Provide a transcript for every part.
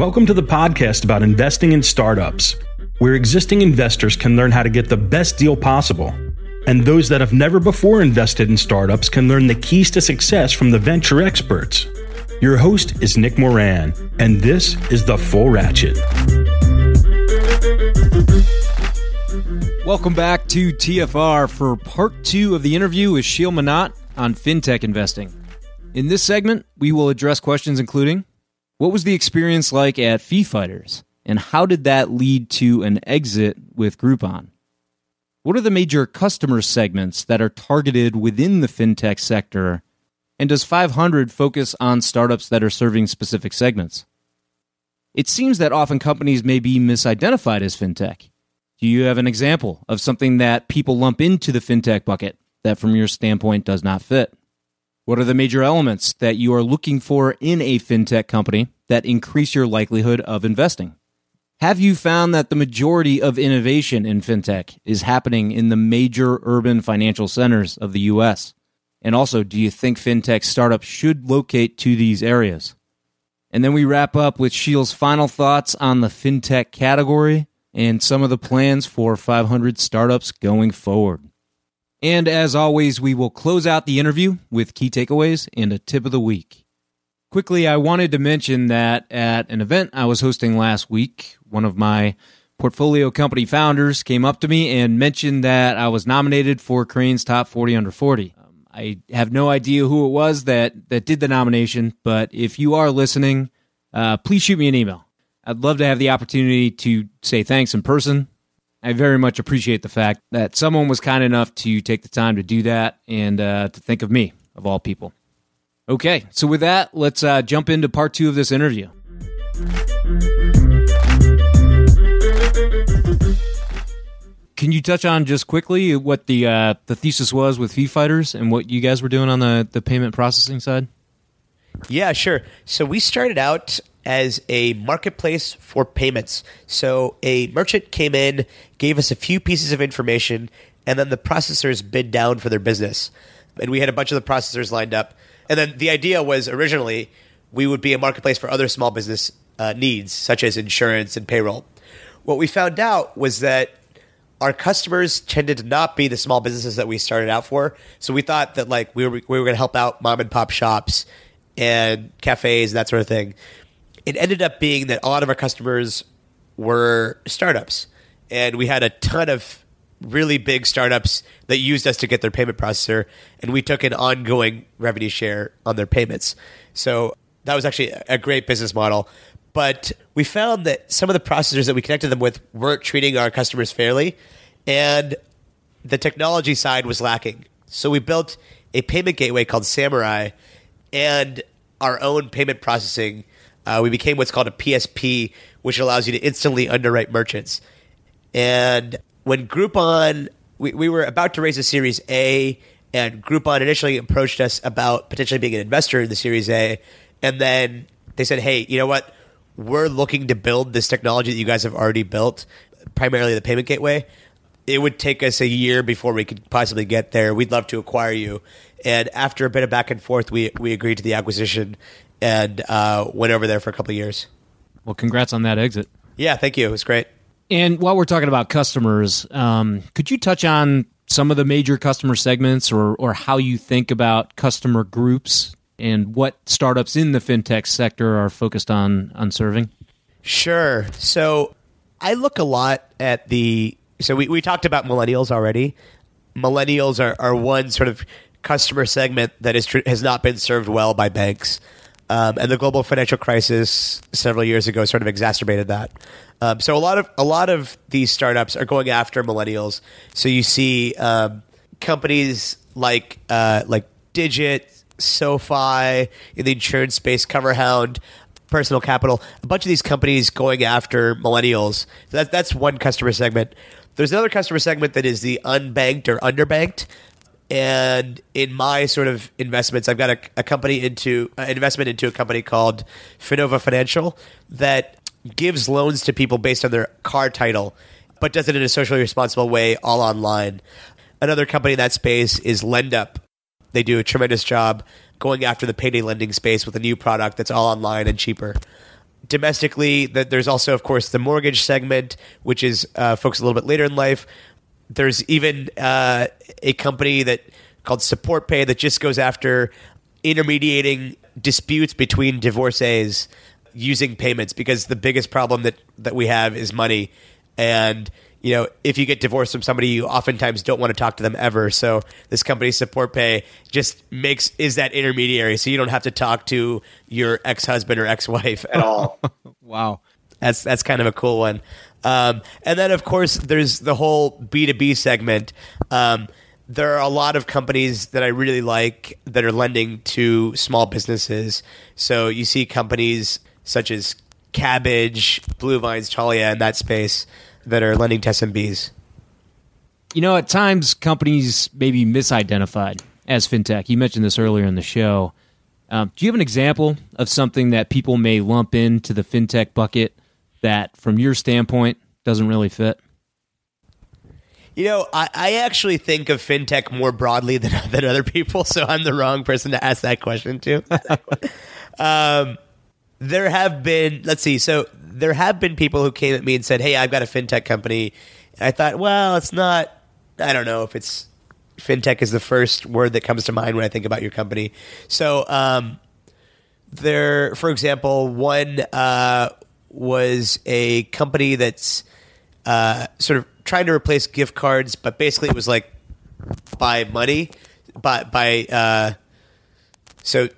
Welcome to the podcast about investing in startups, where existing investors can learn how to get the best deal possible. And those that have never before invested in startups can learn the keys to success from the venture experts. Your host is Nick Moran, and this is The Full Ratchet. Welcome back to TFR for part two of the interview with Sheel Mohnot on fintech investing. In this segment, we will address questions including what was the experience like at Fee Fighters, and how did that lead to an exit with Groupon? What are the major customer segments that are targeted within the fintech sector? And does 500 focus on startups that are serving specific segments? It seems that often companies may be misidentified as fintech. Do you have an example of something that people lump into the fintech bucket that, from your standpoint, does not fit? What are the major elements that you are looking for in a fintech company that increase your likelihood of investing? Have you found that the majority of innovation in fintech is happening in the major urban financial centers of the US? And also, do you think fintech startups should locate to these areas? And then we wrap up with Sheel's final thoughts on the fintech category and some of the plans for 500 startups going forward. And as always, we will close out the interview with key takeaways and a tip of the week. Quickly, I wanted to mention that at an event I was hosting last week, one of my portfolio company founders came up to me and mentioned that I was nominated for Crain's Top 40 Under 40. Um, I have no idea who it was that, that did the nomination, but if you are listening, uh, please shoot me an email. I'd love to have the opportunity to say thanks in person I very much appreciate the fact that someone was kind enough to take the time to do that and uh, to think of me, of all people. Okay, so with that, let's uh, jump into part two of this interview. Can you touch on just quickly what the uh, the thesis was with Fee Fighters and what you guys were doing on the, the payment processing side? Yeah, sure. So we started out as a marketplace for payments. So a merchant came in, gave us a few pieces of information, and then the processors bid down for their business. And we had a bunch of the processors lined up. And then the idea was originally we would be a marketplace for other small business uh, needs, such as insurance and payroll. What we found out was that our customers tended to not be the small businesses that we started out for. So we thought that like we were we were going to help out mom and pop shops and cafes and that sort of thing it ended up being that a lot of our customers were startups, and we had a ton of really big startups that used us to get their payment processor, and we took an ongoing revenue share on their payments. So that was actually a great business model. But we found that some of the processors that we connected them with weren't treating our customers fairly, and the technology side was lacking. So we built a payment gateway called Samurai and our own payment processing uh, we became what's called a PSP, which allows you to instantly underwrite merchants. And when Groupon, we, we were about to raise a Series A, and Groupon initially approached us about potentially being an investor in the Series A. And then they said, hey, you know what? We're looking to build this technology that you guys have already built, primarily the payment gateway. It would take us a year before we could possibly get there. We'd love to acquire you. And after a bit of back and forth, we, we agreed to the acquisition and uh, went over there for a couple of years. Well, congrats on that exit. Yeah, thank you. It was great. And while we're talking about customers, um, could you touch on some of the major customer segments or, or how you think about customer groups and what startups in the fintech sector are focused on, on serving? Sure. So I look a lot at the. So we, we talked about millennials already. Millennials are, are one sort of customer segment that is has not been served well by banks. Um, and the global financial crisis several years ago sort of exacerbated that. Um, so a lot of a lot of these startups are going after millennials. So you see um, companies like uh, like Digit, SoFi in the insurance space, CoverHound, personal capital. A bunch of these companies going after millennials. That, that's one customer segment. There's another customer segment that is the unbanked or underbanked. And in my sort of investments, I've got a, a company into an investment into a company called Finova Financial that gives loans to people based on their car title, but does it in a socially responsible way, all online. Another company in that space is LendUp. They do a tremendous job going after the payday lending space with a new product that's all online and cheaper. Domestically, that there's also, of course, the mortgage segment, which is uh, folks a little bit later in life. There's even uh, a company that called Support Pay that just goes after intermediating disputes between divorcees using payments because the biggest problem that that we have is money. And you know if you get divorced from somebody you oftentimes don't want to talk to them ever. So this company support pay just makes is that intermediary. So you don't have to talk to your ex-husband or ex-wife. At all. Wow. that's that's kind of a cool one. Um, and then of course there's the whole B two B segment. Um, there are a lot of companies that I really like that are lending to small businesses. So you see companies such as Kabbage, Blue Vines, Talia in that space that are lending to SMBs. You know, at times companies may be misidentified as fintech. You mentioned this earlier in the show. Um, do you have an example of something that people may lump into the fintech bucket that, from your standpoint, doesn't really fit? You know, I, I actually think of fintech more broadly than, than other people, so I'm the wrong person to ask that question to. um, there have been, let's see, so there have been people who came at me and said, Hey, I've got a fintech company. And I thought, well, it's not, I don't know if it's fintech is the first word that comes to mind when I think about your company. So, um, there, for example, one uh, was a company that's uh, sort of trying to replace gift cards, but basically it was like buy money, by by. Uh, so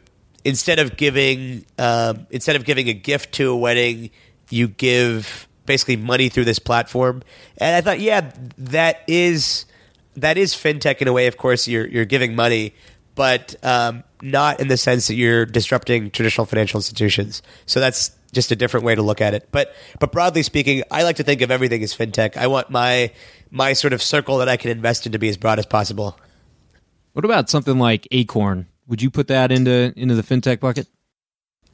instead of giving um, instead of giving a gift to a wedding, you give basically money through this platform. And I thought, yeah, that is that is fintech in a way. Of course, you're you're giving money, but um, not in the sense that you're disrupting traditional financial institutions. So that's just a different way to look at it. But but broadly speaking, I like to think of everything as fintech. I want my my sort of circle that I can invest in to be as broad as possible. What about something like Acorn? Would you put that into into the fintech bucket?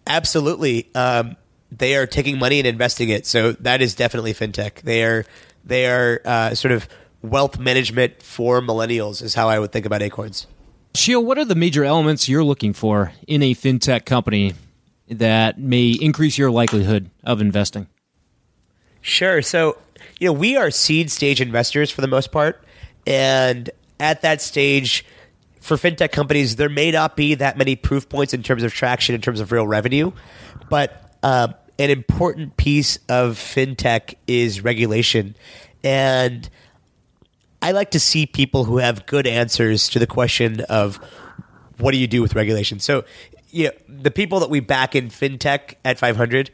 Absolutely. Um, they are taking money and investing it, so that is definitely fintech. They are they are uh, sort of wealth management for millennials is how I would think about Acorns. Sheel, what are the major elements you're looking for in a fintech company that may increase your likelihood of investing? Sure. So, you know, we are seed stage investors for the most part. And at that stage, for fintech companies, there may not be that many proof points in terms of traction, in terms of real revenue. But uh, an important piece of fintech is regulation. And I like to see people who have good answers to the question of what do you do with regulation. So, you know, the people that we back in fintech at 500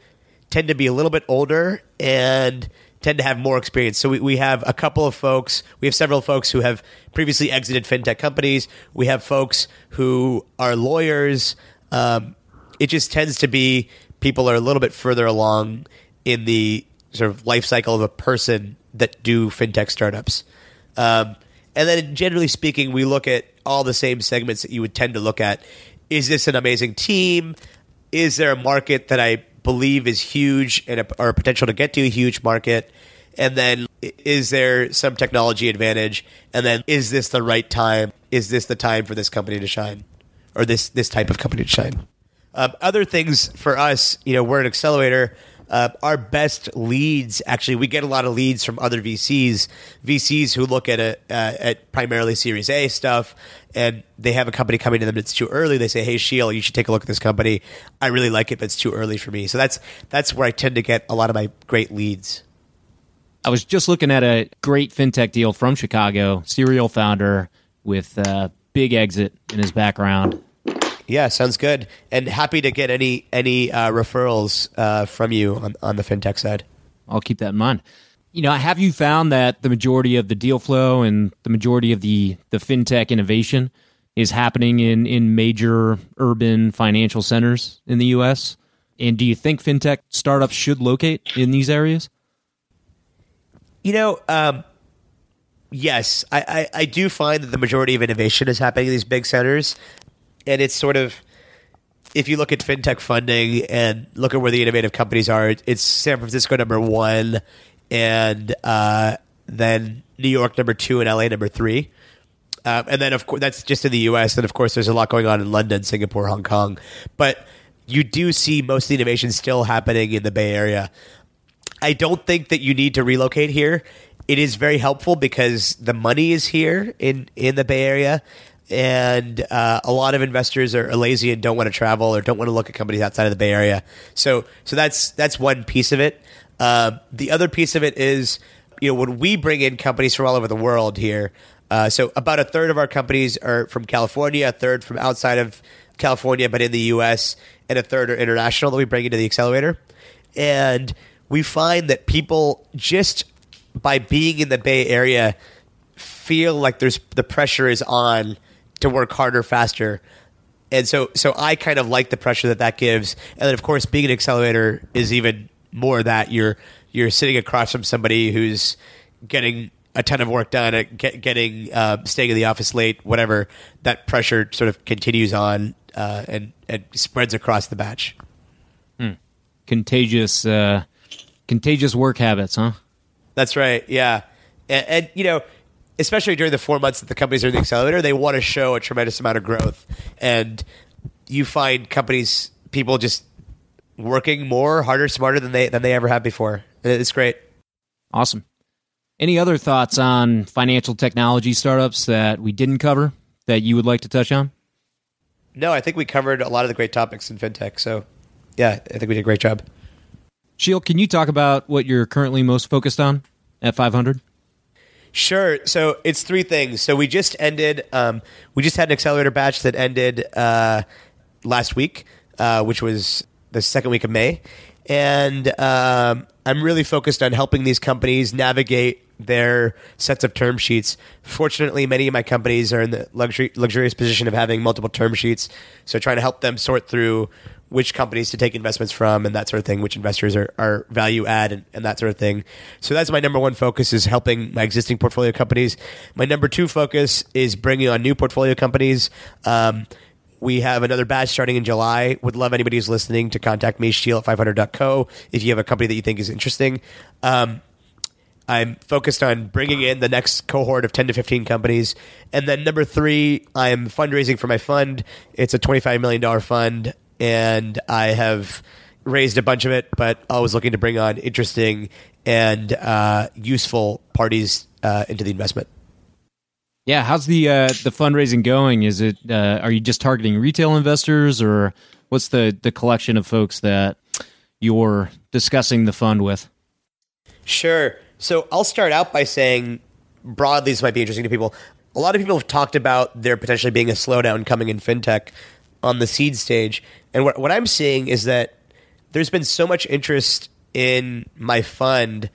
tend to be a little bit older and tend to have more experience. So we, we have a couple of folks, we have several folks who have previously exited fintech companies. We have folks who are lawyers. Um, it just tends to be people are a little bit further along in the sort of life cycle of a person that do fintech startups. Um, and then generally speaking, we look at all the same segments that you would tend to look at. Is this an amazing team? Is there a market that I believe is huge and a, or a potential to get to a huge market? And then is there some technology advantage? And then is this the right time? Is this the time for this company to shine or this, this type of company to shine? Um, other things for us, you know, we're an accelerator. Uh, our best leads, actually, we get a lot of leads from other VCs, VCs who look at a uh, at primarily Series A stuff, and they have a company coming to them that's too early. They say, "Hey, Sheel, you should take a look at this company. I really like it, but it's too early for me." So that's that's where I tend to get a lot of my great leads. I was just looking at a great fintech deal from Chicago, serial founder with a big exit in his background. Yeah, sounds good. And happy to get any any uh, referrals uh, from you on, on the fintech side. I'll keep that in mind. You know, have you found that the majority of the deal flow and the majority of the the fintech innovation is happening in in major urban financial centers in the U.S.? And do you think fintech startups should locate in these areas? You know, um, yes, I, I, I do find that the majority of innovation is happening in these big centers, and it's sort of if you look at fintech funding and look at where the innovative companies are, it's San Francisco number one, and uh, then New York number two, and LA number three. Uh, and then, of course, that's just in the U.S. And of course, there's a lot going on in London, Singapore, Hong Kong. But you do see most of the innovation still happening in the Bay Area. I don't think that you need to relocate here. It is very helpful because the money is here in in the Bay Area, and uh, a lot of investors are lazy and don't want to travel or don't want to look at companies outside of the Bay Area. So so that's that's one piece of it. Uh, the other piece of it is you know when we bring in companies from all over the world here. Uh, so about a third of our companies are from California, a third from outside of California, but in the U.S., and a third are international that we bring into the accelerator. And we find that people just by being in the Bay Area feel like there's the pressure is on to work harder, faster. And so, so I kind of like the pressure that that gives. And then, of course, being an accelerator is even more that you're you're sitting across from somebody who's getting a ton of work done, uh, get, getting uh, staying in the office late, whatever. That pressure sort of continues on uh, and and spreads across the batch. Contagious, uh, contagious work habits, huh? That's right. Yeah, and, and, you know, especially during the four months that the companies are in the accelerator, they want to show a tremendous amount of growth, and you find companies, people just working more, harder, smarter than they than they ever have before. It's great. Awesome. Any other thoughts on financial technology startups that we didn't cover that you would like to touch on? No, I think we covered a lot of the great topics in fintech. So, yeah, I think we did a great job. Sheel, can you talk about what you're currently most focused on at 500? Sure. So it's three things. So we just ended. Um, we just had an accelerator batch that ended uh, last week, uh, which was the second week of May, and um, I'm really focused on helping these companies navigate their sets of term sheets. Fortunately, many of my companies are in the luxury, luxurious position of having multiple term sheets, so trying to help them sort through which companies to take investments from and that sort of thing, which investors are, are value add and, and that sort of thing. So that's my number one focus is helping my existing portfolio companies. My number two focus is bringing on new portfolio companies. Um, we have another batch starting in July. Would love anybody who's listening to contact me, Sheel at 500.co, if you have a company that you think is interesting. Um, I'm focused on bringing in the next cohort of 10 to 15 companies. And then number three, I'm fundraising for my fund. It's a $25 million fund, and I have raised a bunch of it, but always looking to bring on interesting and uh, useful parties uh, into the investment. Yeah, how's the uh, the fundraising going? Is it uh, are you just targeting retail investors, or what's the the collection of folks that you're discussing the fund with? Sure. So I'll start out by saying broadly, this might be interesting to people. A lot of people have talked about there potentially being a slowdown coming in fintech on the seed stage, and what what I'm seeing is that there's been so much interest in my fund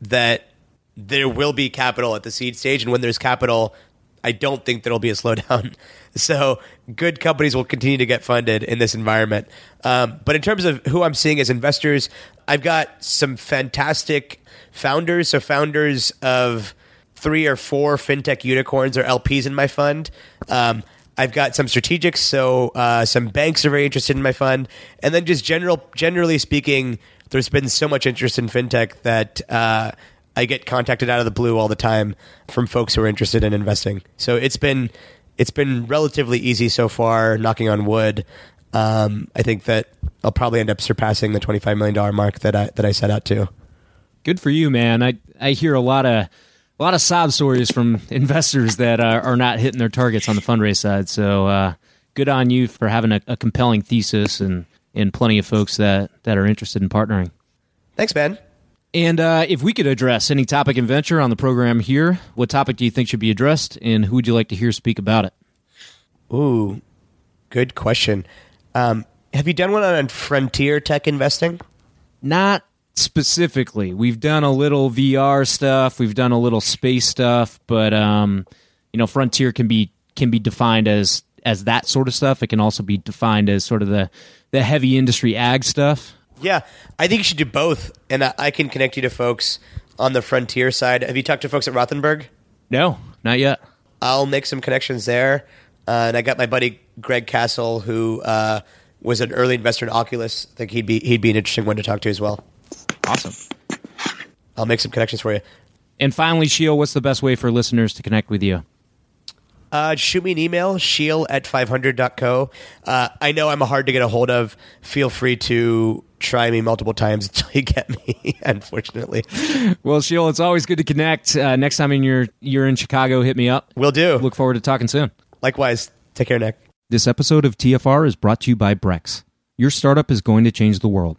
that there will be capital at the seed stage, and when there's capital, I don't think there'll be a slowdown. So good companies will continue to get funded in this environment. Um, but in terms of who I'm seeing as investors, I've got some fantastic founders. So founders of three or four fintech unicorns or LPs in my fund. Um, I've got some strategics, so uh, some banks are very interested in my fund, and then just general, generally speaking, there's been so much interest in fintech that uh, I get contacted out of the blue all the time from folks who are interested in investing. So it's been it's been relatively easy so far. Knocking on wood. Um, I think that I'll probably end up surpassing the twenty five million dollar mark that I that I set out to. Good for you, man. I I hear a lot of a lot of sob stories from investors that are, are not hitting their targets on the fundraise side. So uh, good on you for having a, a compelling thesis and and plenty of folks that that are interested in partnering. Thanks, Ben. And uh, if we could address any topic and venture on the program here, what topic do you think should be addressed, and who would you like to hear speak about it? Ooh, good question. Um, have you done one on frontier tech investing? Not specifically. We've done a little VR stuff, we've done a little space stuff, but um, you know, frontier can be can be defined as as that sort of stuff. It can also be defined as sort of the the heavy industry ag stuff. Yeah, I think you should do both, and I, I can connect you to folks on the frontier side. Have you talked to folks at Rothenberg? No, not yet. I'll make some connections there. Uh, and I got my buddy Greg Castle, who uh, was an early investor in Oculus. I think he'd be he'd be an interesting one to talk to as well. Awesome. I'll make some connections for you. And finally, Sheel, what's the best way for listeners to connect with you? Uh, shoot me an email, sheel at 500.co. Uh, I know I'm hard to get a hold of. Feel free to try me multiple times until you get me, unfortunately. Well, Sheel, it's always good to connect. Uh, next time you're, you're in Chicago, hit me up. Will do. Look forward to talking soon. Likewise. Take care, Nick. This episode of TFR is brought to you by Brex. Your startup is going to change the world,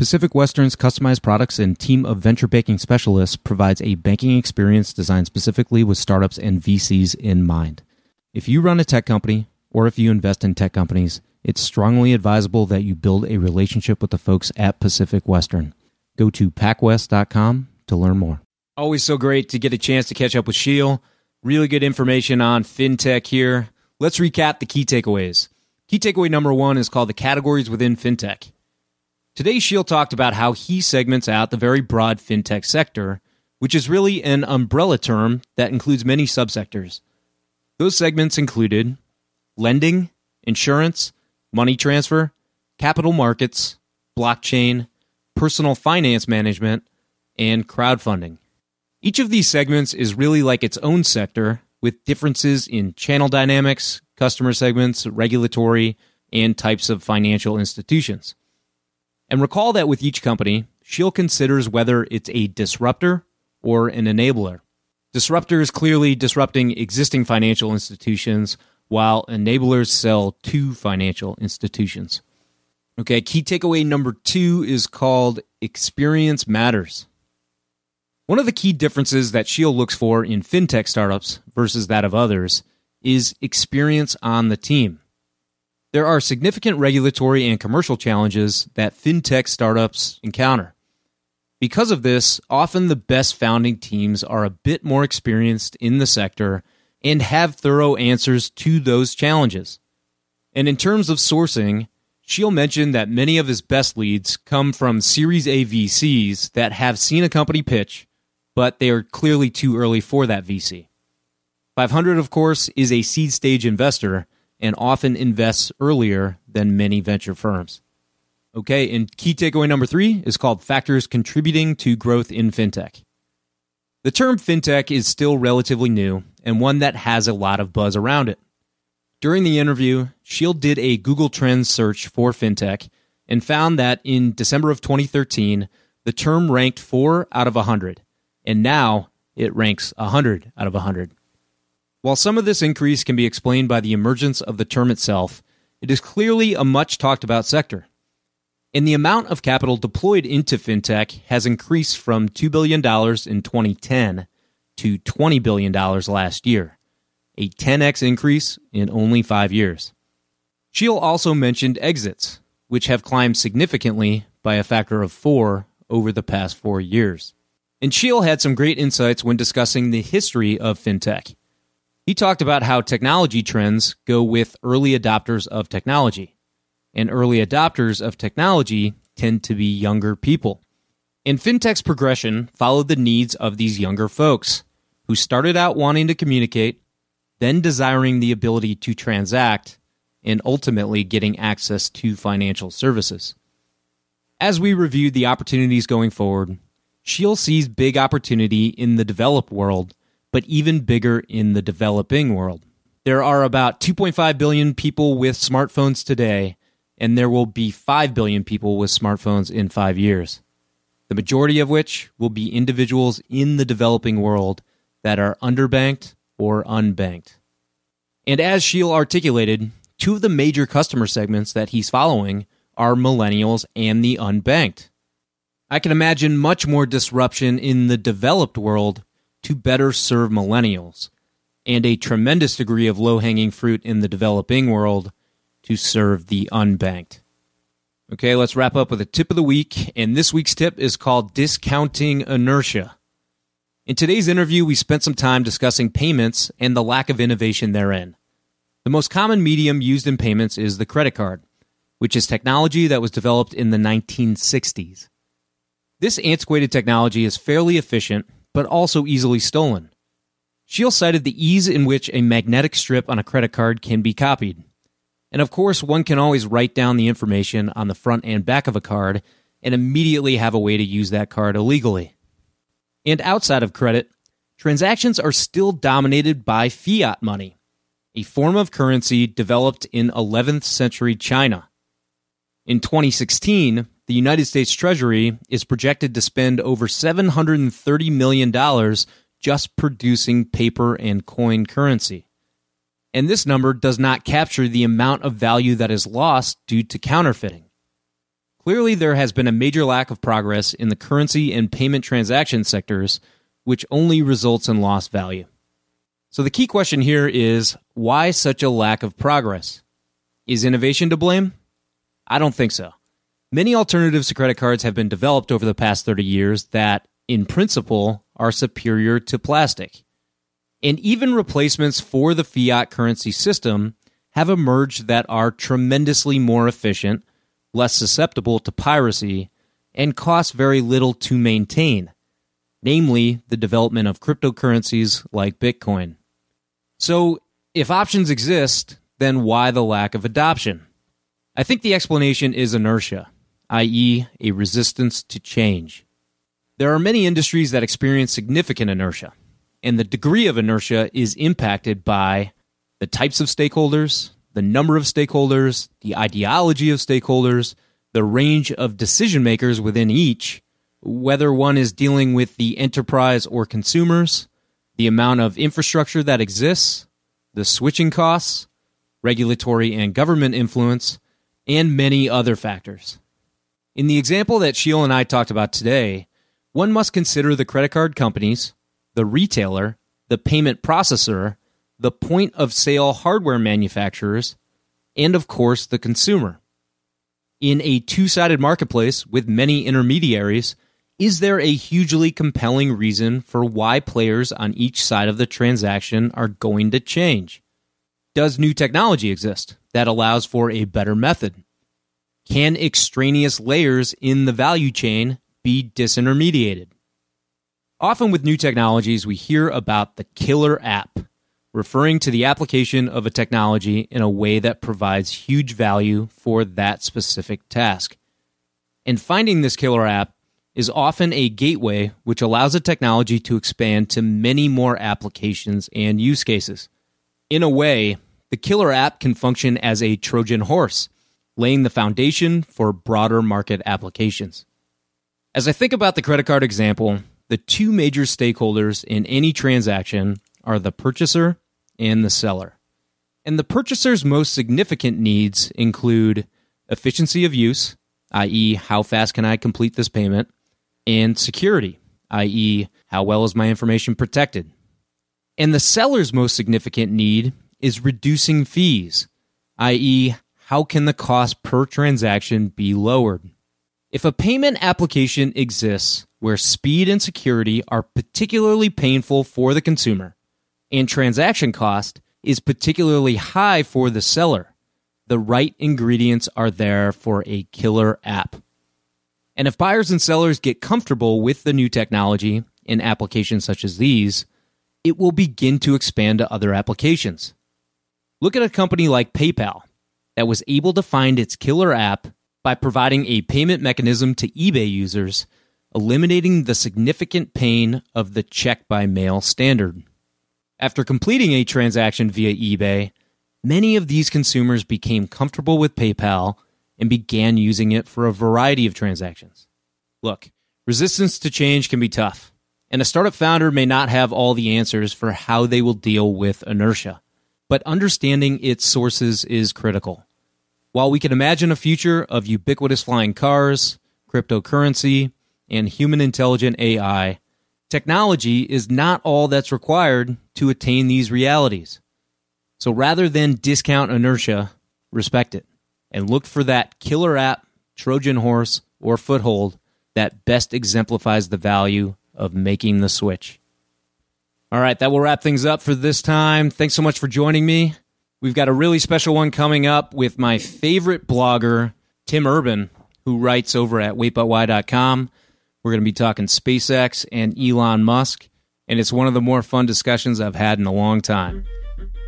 Pacific Western's customized products and team of venture banking specialists provides a banking experience designed specifically with startups and VCs in mind. If you run a tech company or if you invest in tech companies, it's strongly advisable that you build a relationship with the folks at Pacific Western. Go to pacwest.com to learn more. Always so great to get a chance to catch up with Sheel. Really good information on fintech here. Let's recap the key takeaways. Key takeaway number one is called the categories within fintech. Today, Sheel talked about how he segments out the very broad fintech sector, which is really an umbrella term that includes many subsectors. Those segments included lending, insurance, money transfer, capital markets, blockchain, personal finance management, and crowdfunding. Each of these segments is really like its own sector with differences in channel dynamics, customer segments, regulatory, and types of financial institutions. And recall that with each company, Sheel considers whether it's a disruptor or an enabler. Disruptor is clearly disrupting existing financial institutions, while enablers sell to financial institutions. Okay, key takeaway number two is called experience matters. One of the key differences that Sheel looks for in fintech startups versus that of others is experience on the team. There are significant regulatory and commercial challenges that fintech startups encounter. Because of this, often the best founding teams are a bit more experienced in the sector and have thorough answers to those challenges. And in terms of sourcing, Sheel mentioned that many of his best leads come from Series A VCs that have seen a company pitch, but they are clearly too early for that VC. 500, of course, is a seed stage investor and often invests earlier than many venture firms. Okay, and key takeaway number three is called Factors Contributing to Growth in FinTech. The term FinTech is still relatively new and one that has a lot of buzz around it. During the interview, Sheel did a Google Trends search for FinTech and found that in December of 2013, the term ranked 4 out of 100, and now it ranks 100 out of 100. While some of this increase can be explained by the emergence of the term itself, it is clearly a much talked about sector. And the amount of capital deployed into fintech has increased from $2 billion in 2010 to $20 billion last year, a 10x increase in only five years. Sheel also mentioned exits, which have climbed significantly by a factor of four over the past four years. And Sheel had some great insights when discussing the history of fintech. He talked about how technology trends go with early adopters of technology, and early adopters of technology tend to be younger people. And fintech's progression followed the needs of these younger folks who started out wanting to communicate, then desiring the ability to transact, and ultimately getting access to financial services. As we reviewed the opportunities going forward, Sheel sees big opportunity in the developed world, but even bigger in the developing world. There are about 2.5 billion people with smartphones today, and there will be 5 billion people with smartphones in five years the majority of which will be individuals in the developing world that are underbanked or unbanked. And as Sheel articulated, two of the major customer segments that he's following are millennials and the unbanked. I can imagine much more disruption in the developed world to better serve millennials, and a tremendous degree of low hanging fruit in the developing world to serve the unbanked. Okay, let's wrap up with a tip of the week. And this week's tip is called Discounting Inertia. In today's interview, we spent some time discussing payments and the lack of innovation therein. The most common medium used in payments is the credit card, which is technology that was developed in the 1960s. This antiquated technology is fairly efficient, but also easily stolen. Sheel cited the ease in which a magnetic strip on a credit card can be copied. And of course, one can always write down the information on the front and back of a card and immediately have a way to use that card illegally. And outside of credit, transactions are still dominated by fiat money, a form of currency developed in 11th century China. In 2016, the United States Treasury is projected to spend over $730 million just producing paper and coin currency and this number does not capture the amount of value that is lost due to counterfeiting. Clearly, there has been a major lack of progress in the currency and payment transaction sectors, which only results in lost value. So, the key question here is why such a lack of progress? Is innovation to blame? I don't think so. Many alternatives to credit cards have been developed over the past 30 years that, in principle, are superior to plastic and even replacements for the fiat currency system have emerged that are tremendously more efficient, less susceptible to piracy, and cost very little to maintain, namely the development of cryptocurrencies like Bitcoin. So, if options exist, then why the lack of adoption? I think the explanation is inertia, i.e., a resistance to change. There are many industries that experience significant inertia and the degree of inertia is impacted by the types of stakeholders, the number of stakeholders, the ideology of stakeholders, the range of decision makers within each, whether one is dealing with the enterprise or consumers, the amount of infrastructure that exists, the switching costs, regulatory and government influence, and many other factors. In the example that Sheel and I talked about today, one must consider the credit card companies, the retailer, the payment processor, the point of sale hardware manufacturers, and of course the consumer. In a two sided marketplace with many intermediaries, is there a hugely compelling reason for why players on each side of the transaction are going to change? Does new technology exist that allows for a better method? Can extraneous layers in the value chain be disintermediated? Often with new technologies, we hear about the killer app, referring to the application of a technology in a way that provides huge value for that specific task. And finding this killer app is often a gateway which allows a technology to expand to many more applications and use cases. In a way, the killer app can function as a Trojan horse, laying the foundation for broader market applications. As I think about the credit card example, the two major stakeholders in any transaction are the purchaser and the seller. And the purchaser's most significant needs include efficiency of use, i.e., how fast can I complete this payment, and security, i.e., how well is my information protected. And the seller's most significant need is reducing fees, i.e., how can the cost per transaction be lowered? If a payment application exists where speed and security are particularly painful for the consumer and transaction cost is particularly high for the seller, the right ingredients are there for a killer app. And if buyers and sellers get comfortable with the new technology in applications such as these, it will begin to expand to other applications. Look at a company like PayPal that was able to find its killer app by providing a payment mechanism to eBay users, eliminating the significant pain of the check by mail standard. After completing a transaction via eBay, many of these consumers became comfortable with PayPal and began using it for a variety of transactions. Look, resistance to change can be tough, and a startup founder may not have all the answers for how they will deal with inertia, but understanding its sources is critical. While we can imagine a future of ubiquitous flying cars, cryptocurrency, and human intelligent AI, technology is not all that's required to attain these realities. So rather than discount inertia, respect it and look for that killer app, Trojan horse, or foothold that best exemplifies the value of making the switch. All right, that will wrap things up for this time. Thanks so much for joining me. We've got a really special one coming up with my favorite blogger, Tim Urban, who writes over at waitbutwhy.com. We're going to be talking SpaceX and Elon Musk, and it's one of the more fun discussions I've had in a long time.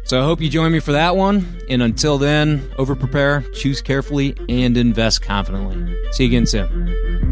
So I hope you join me for that one. And until then, over prepare, choose carefully, and invest confidently. See you again soon.